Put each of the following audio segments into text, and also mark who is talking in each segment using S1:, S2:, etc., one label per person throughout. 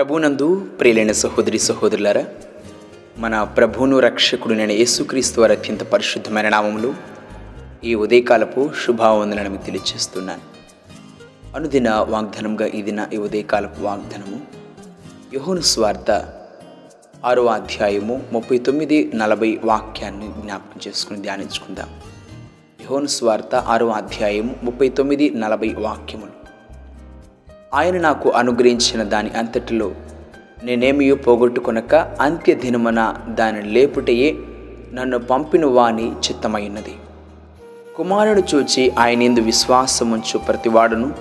S1: ప్రభునందు ప్రియులైన సహోదరి సహోదరులారా మన ప్రభును రక్షకుడునైన యేసుక్రీస్తు వారి అత్యంత పరిశుద్ధమైన నామములు ఈ ఉదయకాలపు శుభావందనని మీకు తెలియజేస్తున్నాను. అనుదిన వాగ్దానంగా ఈ దిన ఈ ఉదయకాలపు వాగ్దానము యోహోను స్వార్థ ఆరో అధ్యాయము ముప్పై తొమ్మిది నలభై వాక్యాన్ని జ్ఞాపకం చేసుకుని ధ్యానించుకుందాం. యోహోను స్వార్థ ఆరో అధ్యాయము ముప్పై తొమ్మిది నలభై వాక్యం ఆయన నాకు అనుగ్రహించిన దాని అంతటిలో నేనేమియో పోగొట్టుకొనక అంత్య దినమున దాని లేపుటయే నన్ను పంపిన వాని చిత్తమైనది. కుమారుడు చూచి ఆయనందు విశ్వాసముంచు ప్రతివాడును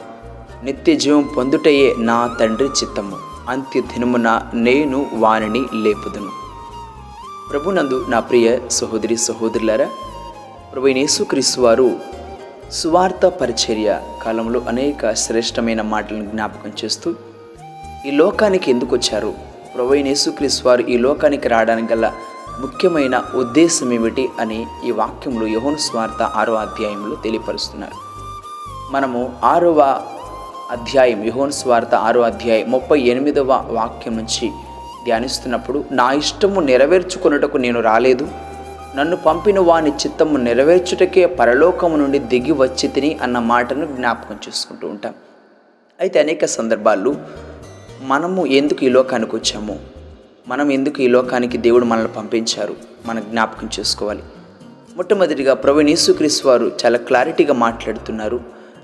S1: నిత్య జీవం పొందుటయే నా తండ్రి చిత్తము. అంత్య దినమున నేను వానిని లేపుదును. ప్రభునందు నా ప్రియ సహోదరి సహోదరులారా ప్రభు యేసుక్రీస్తు వారు సువార్త పరిచర్య కాలంలో అనేక శ్రేష్టమైన మాటలను జ్ఞాపకం చేస్తూ ఈ లోకానికి ఎందుకు వచ్చారు? ప్రభు యేసుక్రీస్తు వారు ఈ లోకానికి రావడానికి గల ముఖ్యమైన ఉద్దేశం ఏమిటి అని ఈ వాక్యంలో యోహన్ స్వార్థ ఆరో అధ్యాయంలో తెలియపరుస్తున్నారు. మనము ఆరవ అధ్యాయం యోహన్ స్వార్థ ఆరో అధ్యాయం ముప్పై ఎనిమిదవ వాక్యం నుంచి ధ్యానిస్తున్నప్పుడు నా ఇష్టము నెరవేర్చుకొనుటకు నేను రాలేదు నన్ను పంపిన వాని చిత్తము నెరవేర్చుటకే పరలోకము నుండి దిగి వచ్చి తిని అన్న మాటను జ్ఞాపకం చేసుకుంటూ ఉంటాం. అయితే అనేక సందర్భాల్లో మనము ఎందుకు ఈ లోకానికి వచ్చాము? మనం ఎందుకు ఈ లోకానికి దేవుడు మనల్ని పంపించారు? మనం జ్ఞాపకం చేసుకోవాలి. మొట్టమొదటిగా ప్రభు యేసుక్రీస్ వారు చాలా క్లారిటీగా మాట్లాడుతున్నారు.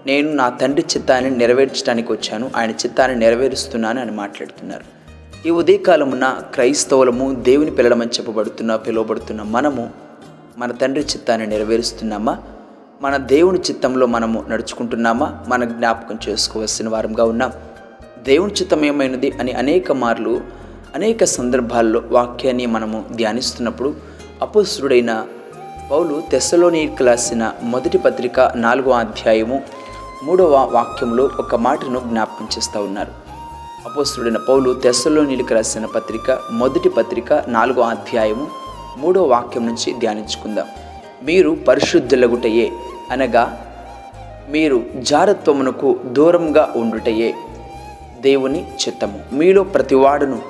S1: నేను నా తండ్రి చిత్తాన్ని నెరవేర్చడానికి వచ్చాను. ఆయన చిత్తాన్ని నెరవేరుస్తున్నాను అని మాట్లాడుతున్నారు. ఈ ఉదయకాలమున క్రైస్తవులము దేవుని పిల్లడమని చెప్పబడుతున్న పిలువబడుతున్న మనము మన తండ్రి చిత్తాన్ని నెరవేరుస్తున్నామా? మన దేవుని చిత్తంలో మనము నడుచుకుంటున్నామా? మన జ్ఞాపకం చేసుకోవాల్సిన వారంగా ఉన్నాం. దేవుని చిత్తం ఏమైనది అని అనేక మార్లు అనేక సందర్భాల్లో వాక్యాన్ని మనము ధ్యానిస్తున్నప్పుడు అపోసురుడైన పౌలు తెస్సలోనికి రాసిన మొదటి పత్రిక నాలుగో అధ్యాయము మూడవ వాక్యంలో ఒక మాటను జ్ఞాపకం చేస్తూ ఉన్నారు. అపోస్తుడైన పౌలు తెస్సలోనికి రాసిన పత్రిక మొదటి పత్రిక నాలుగో అధ్యాయము మూడో వాక్యం నుంచి ధ్యానించుకుందాం. మీరు పరిశుద్ధులగుటయే అనగా మీరు జారత్వమునకు దూరంగా ఉండుటయే దేవుని చిత్తము. మీలో ప్రతివాడును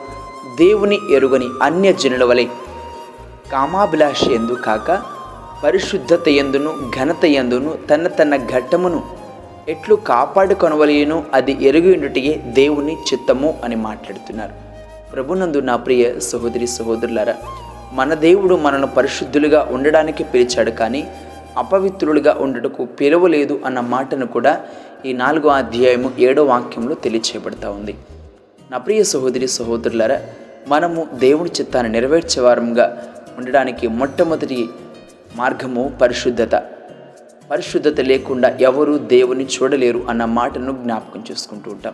S1: దేవుని ఎరుగని అన్య జనుల వలె కామాభిలాష ఎందు కాక పరిశుద్ధత ఎందును ఘనత ఎందును తన తన ఘట్టమును ఎట్లు కాపాడుకొనవలేను అది ఎరుగి దేవుని చిత్తము అని మాట్లాడుతున్నారు. ప్రభునందు నా ప్రియ సహోదరి సహోదరులారా మన దేవుడు మనను పరిశుద్ధులుగా ఉండడానికి పిలిచాడు కానీ అపవిత్రులుగా ఉండటకు పిలవలేదు అన్న మాటను కూడా ఈ నాలుగో అధ్యాయము ఏడో వాక్యంలో తెలియచేయబడతా ఉంది. నా ప్రియ సహోదరి సహోదరులారా మనము దేవుని చిత్తాన్ని నెరవేర్చే వారంగా ఉండడానికి మొట్టమొదటి మార్గము పరిశుద్ధత. పరిశుద్ధత లేకుండా ఎవరూ దేవుని చూడలేరు అన్న మాటను జ్ఞాపకం చేసుకుంటూ ఉంటాం.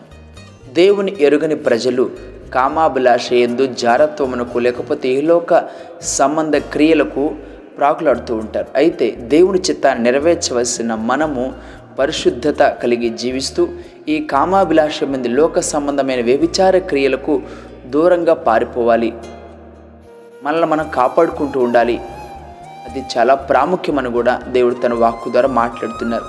S1: దేవుని ఎరుగని ప్రజలు కామాభిలాష ఎందు జారత్వమునకు లేకపోతే ఏలోక సంబంధ క్రియలకు ప్రాకులాడుతూ ఉంటారు. అయితే దేవుని చిత్తాన్ని నెరవేర్చవలసిన మనము పరిశుద్ధత కలిగి జీవిస్తూ ఈ కామాభిలాష మంది లోక సంబంధమైన వ్యభిచార క్రియలకు దూరంగా పారిపోవాలి. మనల్ని మనం కాపాడుకుంటూ ఉండాలి. అది చాలా ప్రాముఖ్యమని కూడా దేవుడు తన వాక్కు ద్వారా మాట్లాడుతున్నారు.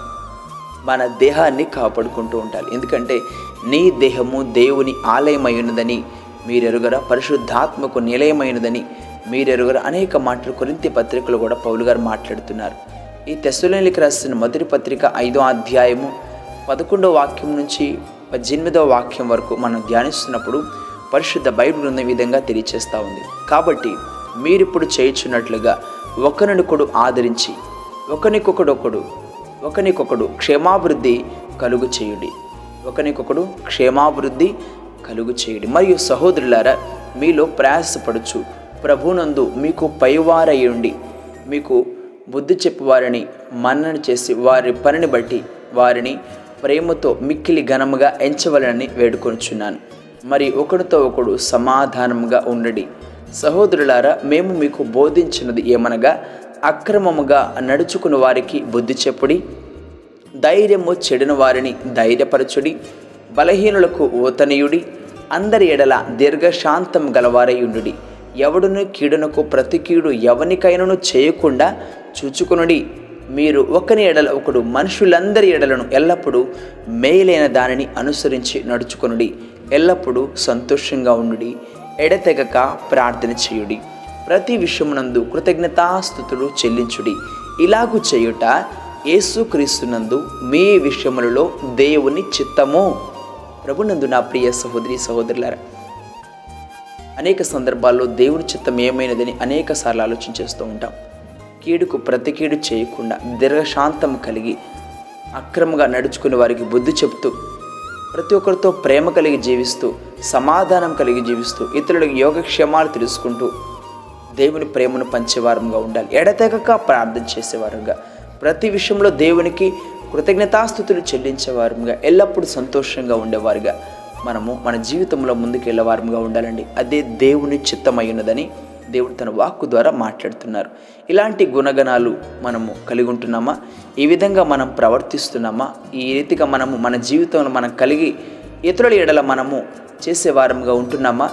S1: మన దేహాన్ని కాపాడుకుంటూ ఉండాలి. ఎందుకంటే నీ దేహము దేవుని ఆలయమైనదని మీరెరుగర పరిశుద్ధాత్మకు నిలయమైనదని మీరెరుగర అనేక మాటలు కొరింత పత్రికలు కూడా పౌలు గారు మాట్లాడుతున్నారు. ఈ తెస్సులోనికి రాసిన మొదటి పత్రిక ఐదో అధ్యాయము పదకొండవ వాక్యం నుంచి పద్దెనిమిదవ వాక్యం వరకు మనం ధ్యానిస్తున్నప్పుడు పరిశుద్ధ బైబిల్ ఉన్న విధంగా తెలియచేస్తూ ఉంది. కాబట్టి మీరిప్పుడు చేయుచున్నట్లుగా ఒకరినొకడు ఆదరించి ఒకనికొకడొకడు ఒకనికొకడు క్షేమాభివృద్ధి కలుగు చేయుడి. ఒకనికొకడు క్షేమాభివృద్ధి కలుగు చేయుడి. మరియు సహోదరులారా మీలో ప్రయాసపడుచు ప్రభునందు మీకు పైవారయ్యుండి మీకు బుద్ధి చెప్పి వారిని మన్నన చేసి వారి పనిని బట్టి వారిని ప్రేమతో మిక్కిలి ఘనముగా ఎంచవలనని వేడుకొనుచున్నాను. మరి ఒకడితో ఒకడు సమాధానముగా ఉండడి. సహోదరులారా మేము మీకు బోధించినది ఏమనగా అక్రమముగా నడుచుకుని వారికి బుద్ధి చెప్పుడి ధైర్యము చెడిన వారిని ధైర్యపరచుడి బలహీనులకు ఓతనీయుడి అందరి ఎడల దీర్ఘశాంతం గలవారయుండుడి ఎవడును కీడునకు ప్రతి కీడు ఎవనికైనను చేయకుండా చూచుకునుడి. మీరు ఒకని ఎడల ఒకడు మనుషులందరి ఎడలను ఎల్లప్పుడూ మేలైన దానిని అనుసరించి నడుచుకొనుడి. ఎల్లప్పుడూ సంతోషంగా ఉండుడి. ఎడతెగక ప్రార్థన చేయుడి. ప్రతి విషయమునందు కృతజ్ఞతాస్థుతులు చెల్లించుడి. ఇలాగు చేయుట యేసుక్రీస్తునందు మీ విషయములలో దేవుని చిత్తము. ప్రభునందు నా ప్రియ సహోదరి సహోదరులారా అనేక సందర్భాల్లో దేవుని చిత్తం ఏమైనదని అనేక సార్లు ఆలోచించేస్తూ ఉంటాం. కీడుకు ప్రతి కీడు చేయకుండా దీర్ఘశాంతం కలిగి అక్రమంగా నడుచుకునే వారికి బుద్ధి చెప్తూ ప్రతి ఒక్కరితో ప్రేమ కలిగి జీవిస్తూ సమాధానం కలిగి జీవిస్తూ ఇతరులకు యోగక్షేమాలు తెలుసుకుంటూ దేవుని ప్రేమను పంచేవారంగా ఉండాలి. ఎడతెగక ప్రార్థన చేసేవారుగా. ప్రతి విషయంలో దేవునికి కృతజ్ఞతాస్థుతులు చెల్లించేవారుగా. ఎల్లప్పుడూ సంతోషంగా ఉండేవారుగా. మనము మన జీవితంలో ముందుకు వెళ్ళేవారంగా ఉండాలండి. అదే దేవుని చిత్తమై ఉన్నదని దేవుడు తన వాక్కు ద్వారా మాట్లాడుతున్నారు. ఇలాంటి గుణగణాలు మనము కలిగి ఉంటున్నామా? ఈ విధంగా మనం ప్రవర్తిస్తున్నామా? ఈ రీతిగా మనము మన జీవితంలో మనం కలిగి ఇతరుల ఎడల మనము చేసే వారంగా ఉంటున్నామా?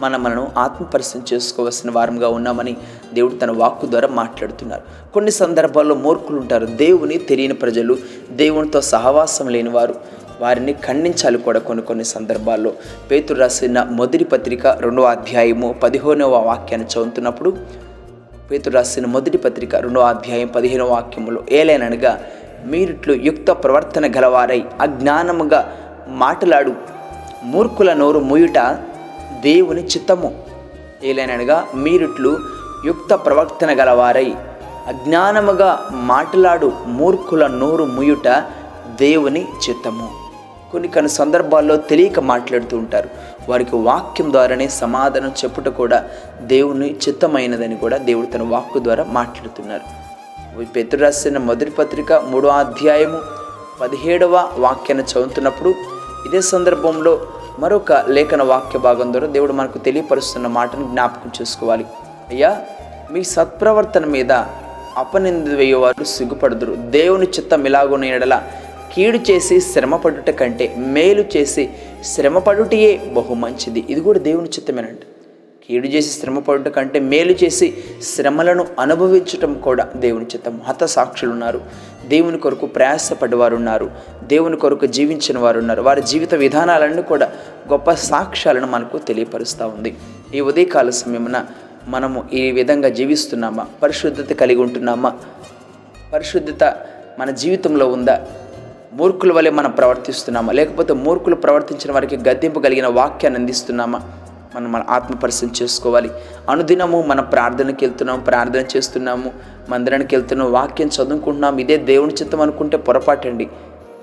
S1: మనం మనను ఆత్మపరిశీలన చేసుకోవాల్సిన వారంగా ఉన్నామని దేవుడు తన వాక్కు ద్వారా మాట్లాడుతున్నారు. కొన్ని సందర్భాల్లో మూర్ఖులు ఉంటారు దేవుని తెలియని ప్రజలు దేవునితో సహవాసం లేని వారు వారిని ఖండించాలి కూడా కొన్ని కొన్ని సందర్భాల్లో. పేతురు రాసిన మొదటి పత్రిక రెండవ అధ్యాయము పదిహేనవ వాక్యాన్ని చదువుతున్నప్పుడు పేతురు రాసిన మొదటి పత్రిక రెండవ అధ్యాయం పదిహేనవ వాక్యములో ఏలేననగా మీరిట్లు యుక్త ప్రవర్తన గలవారై అజ్ఞానముగా మాటలాడు. మూర్ఖుల నోరు మూయుట దేవుని చిత్తము. ఏలైనగా మీరిట్లు యుక్త ప్రవర్తన గలవారై అజ్ఞానముగా మాటలాడు. మూర్ఖుల నోరు ముయుట దేవుని చిత్తము. కొన్ని కొన్ని సందర్భాల్లో తెలియక మాట్లాడుతూ ఉంటారు. వారికి వాక్యం ద్వారానే సమాధానం చెప్పుట కూడా దేవుని చిత్తమైనదని కూడా దేవుడు తన వాక్కు ద్వారా మాట్లాడుతున్నారు. పెతురు రాసిన మొదటి పత్రిక మూడో అధ్యాయము పదిహేడవ వాక్యాన్ని చదువుతున్నప్పుడు ఇదే సందర్భంలో మరొక లేఖన వాక్య భాగం ద్వారా దేవుడు మనకు తెలియపరుస్తున్న మాటను జ్ఞాపకం చేసుకోవాలి. అయ్యా మీ సత్ప్రవర్తన మీద అపనింద వేయవారు సిగ్గుపడుదురు. దేవుని చిత్తం ఇలాగునేడలా కీడు చేసి శ్రమపడుట కంటే మేలు చేసి శ్రమపడుటయే బహు మంచిది. ఇది కూడా దేవుని చిత్తమేనండి. కీడు చేసి శ్రమపడుట కంటే మేలు చేసి శ్రమలను అనుభవించటం కూడా దేవుని చిత్తం. హత సాక్షులు ఉన్నారు దేవుని కొరకు ప్రయాసపడ్డవారు ఉన్నారు దేవుని కొరకు జీవించిన వారు ఉన్నారు వారి జీవిత విధానాలన్నీ కూడా గొప్ప సాక్ష్యాలను మనకు తెలియపరుస్తూ ఉంది. ఈ ఉదయకాల సమయమున మనము ఈ విధంగా జీవిస్తున్నామా? పరిశుద్ధత కలిగి ఉంటున్నామా? పరిశుద్ధత మన జీవితంలో ఉందా? మూర్ఖుల వలె మనం ప్రవర్తిస్తున్నామా? లేకపోతే మూర్ఖులు ప్రవర్తించిన వారికి గద్దెంపు కలిగిన వాక్యాన్ని అందిస్తున్నామా? మనం మన ఆత్మపరిశీలన చేసుకోవాలి. అనుదినము మన ప్రార్థనకి వెళ్తున్నాము ప్రార్థన చేస్తున్నాము మందిరానికి వెళ్తున్నాం వాక్యం చదువుకుంటున్నాము. ఇదే దేవుని చిత్తం అనుకుంటే పొరపాటండి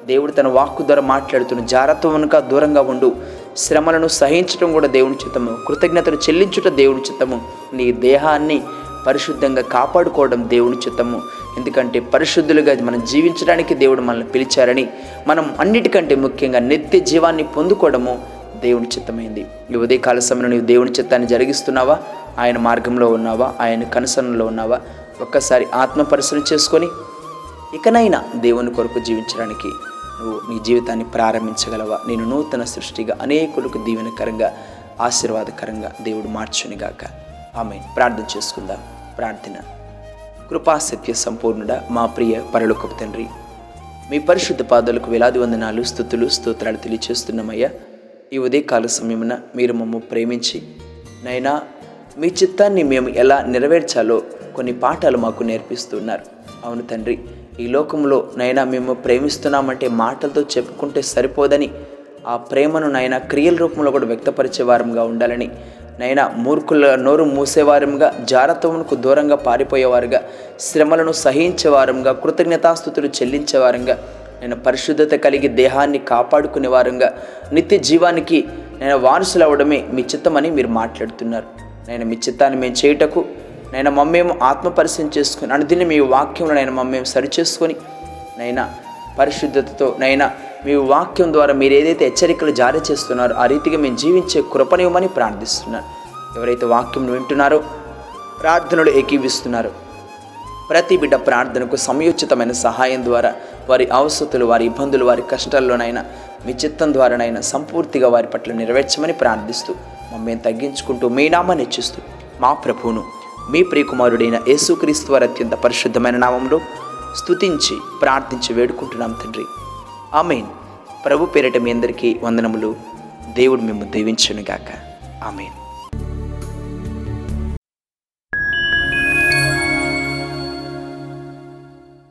S1: దేవుడు తన వాక్కు ద్వారా మాట్లాడుతున్న జాగ్రత్తగా దూరంగా ఉండు. శ్రమలను సహించడం కూడా దేవుని చిత్తము. కృతజ్ఞతను చెల్లించుట దేవుని చిత్తము. నీ దేహాన్ని పరిశుద్ధంగా కాపాడుకోవడం దేవుని చిత్తము. ఎందుకంటే పరిశుద్ధులుగా మనం జీవించడానికి దేవుడు మనల్ని పిలిచారని మనం అన్నిటికంటే ముఖ్యంగా నిత్య జీవాన్ని పొందుకోవడము దేవుని చిత్తమైంది. ఈ ఉదయకాల సమయంలో నీవు దేవుని చిత్తాన్ని జరిగిస్తున్నావా? ఆయన మార్గంలో ఉన్నావా? ఆయన కనుసరణలో ఉన్నావా? ఒక్కసారి ఆత్మ పరిశీలన చేసుకొని ఇకనైనా దేవుని కొరకు జీవించడానికి నువ్వు నీ జీవితాన్ని ప్రారంభించగలవా? నేను నూతన సృష్టిగా అనేకులకు దీవెనకరంగా ఆశీర్వాదకరంగా దేవుడు మార్చునిగాక. ఆమె ప్రార్థన చేసుకుందాం. ప్రార్థన. కృపా సత్య సంపూర్ణుడ మా ప్రియ పరలోకపు తండ్రి. మీ పరిశుద్ధ పాదాలకు వేలాది వందనాలు స్థుతులు స్తోత్రాలు తెలియచేస్తున్నామయ్యా. ఈ ఉదయకాల సమయమున మీరు మమ్మ ప్రేమించి నైనా మీ చిత్తాన్ని మేము ఎలా నెరవేర్చాలో కొన్ని పాఠాలు మాకు నేర్పిస్తున్నారు. అవును తండ్రి ఈ లోకంలో నైనా మేము ప్రేమిస్తున్నామంటే మాటలతో చెప్పుకుంటే సరిపోదని ఆ ప్రేమను నైనా క్రియల రూపంలో కూడా వ్యక్తపరిచే వారంగా ఉండాలని నైనా మూర్ఖుల నోరు మూసేవారంగా జారత్వమునకు దూరంగా పారిపోయేవారుగా శ్రమలను సహించేవారంగా కృతజ్ఞతాస్థుతులు చెల్లించేవారంగా నేను పరిశుద్ధత కలిగి దేహాన్ని కాపాడుకునే వారంగా నిత్య జీవానికి నేను వారసులు అవడమే మీ చిత్తమని మీరు మాట్లాడుతున్నారు. నేను మీ చిత్తాన్ని మేము చేయుటకు నేను మమ్మేమో ఆత్మ పరిశీలన చేసుకుని అనుదిన మీ వాక్యంలో నేను మమ్మేమో సరిచేసుకొని నైనా పరిశుద్ధతతో నైనా మీ వాక్యం ద్వారా మీరు ఏదైతే హెచ్చరికలు జారీ చేస్తున్నారో ఆ రీతిగా మేము జీవించే కృపనివ్వమని ప్రార్థిస్తున్నాను. ఎవరైతే వాక్యం వింటున్నారో ప్రార్థనలు ఏకీవిస్తున్నారు ప్రతి బిడ్డ ప్రార్థనకు సమయోచితమైన సహాయం ద్వారా వారి అవసతులు వారి ఇబ్బందులు వారి కష్టాల్లోనైనా మీ చిత్తం ద్వారానైనా సంపూర్తిగా వారి పట్ల నెరవేర్చమని ప్రార్థిస్తూ మమ్మల్ని తగ్గించుకుంటూ మీ నామాన్ని ఇచ్చిస్తూ మా ప్రభువును మీ ప్రియకుమారుడైన యేసుక్రీస్తు వారి అత్యంత పరిశుద్ధమైన నామంలో స్తుతించి ప్రార్థించి వేడుకుంటున్నాం తండ్రి. ఆమెన్. ప్రభు పేరిట మీ అందరికీ వందనములు. దేవుడు మేము దీవించునుగాక. ఆమెన్.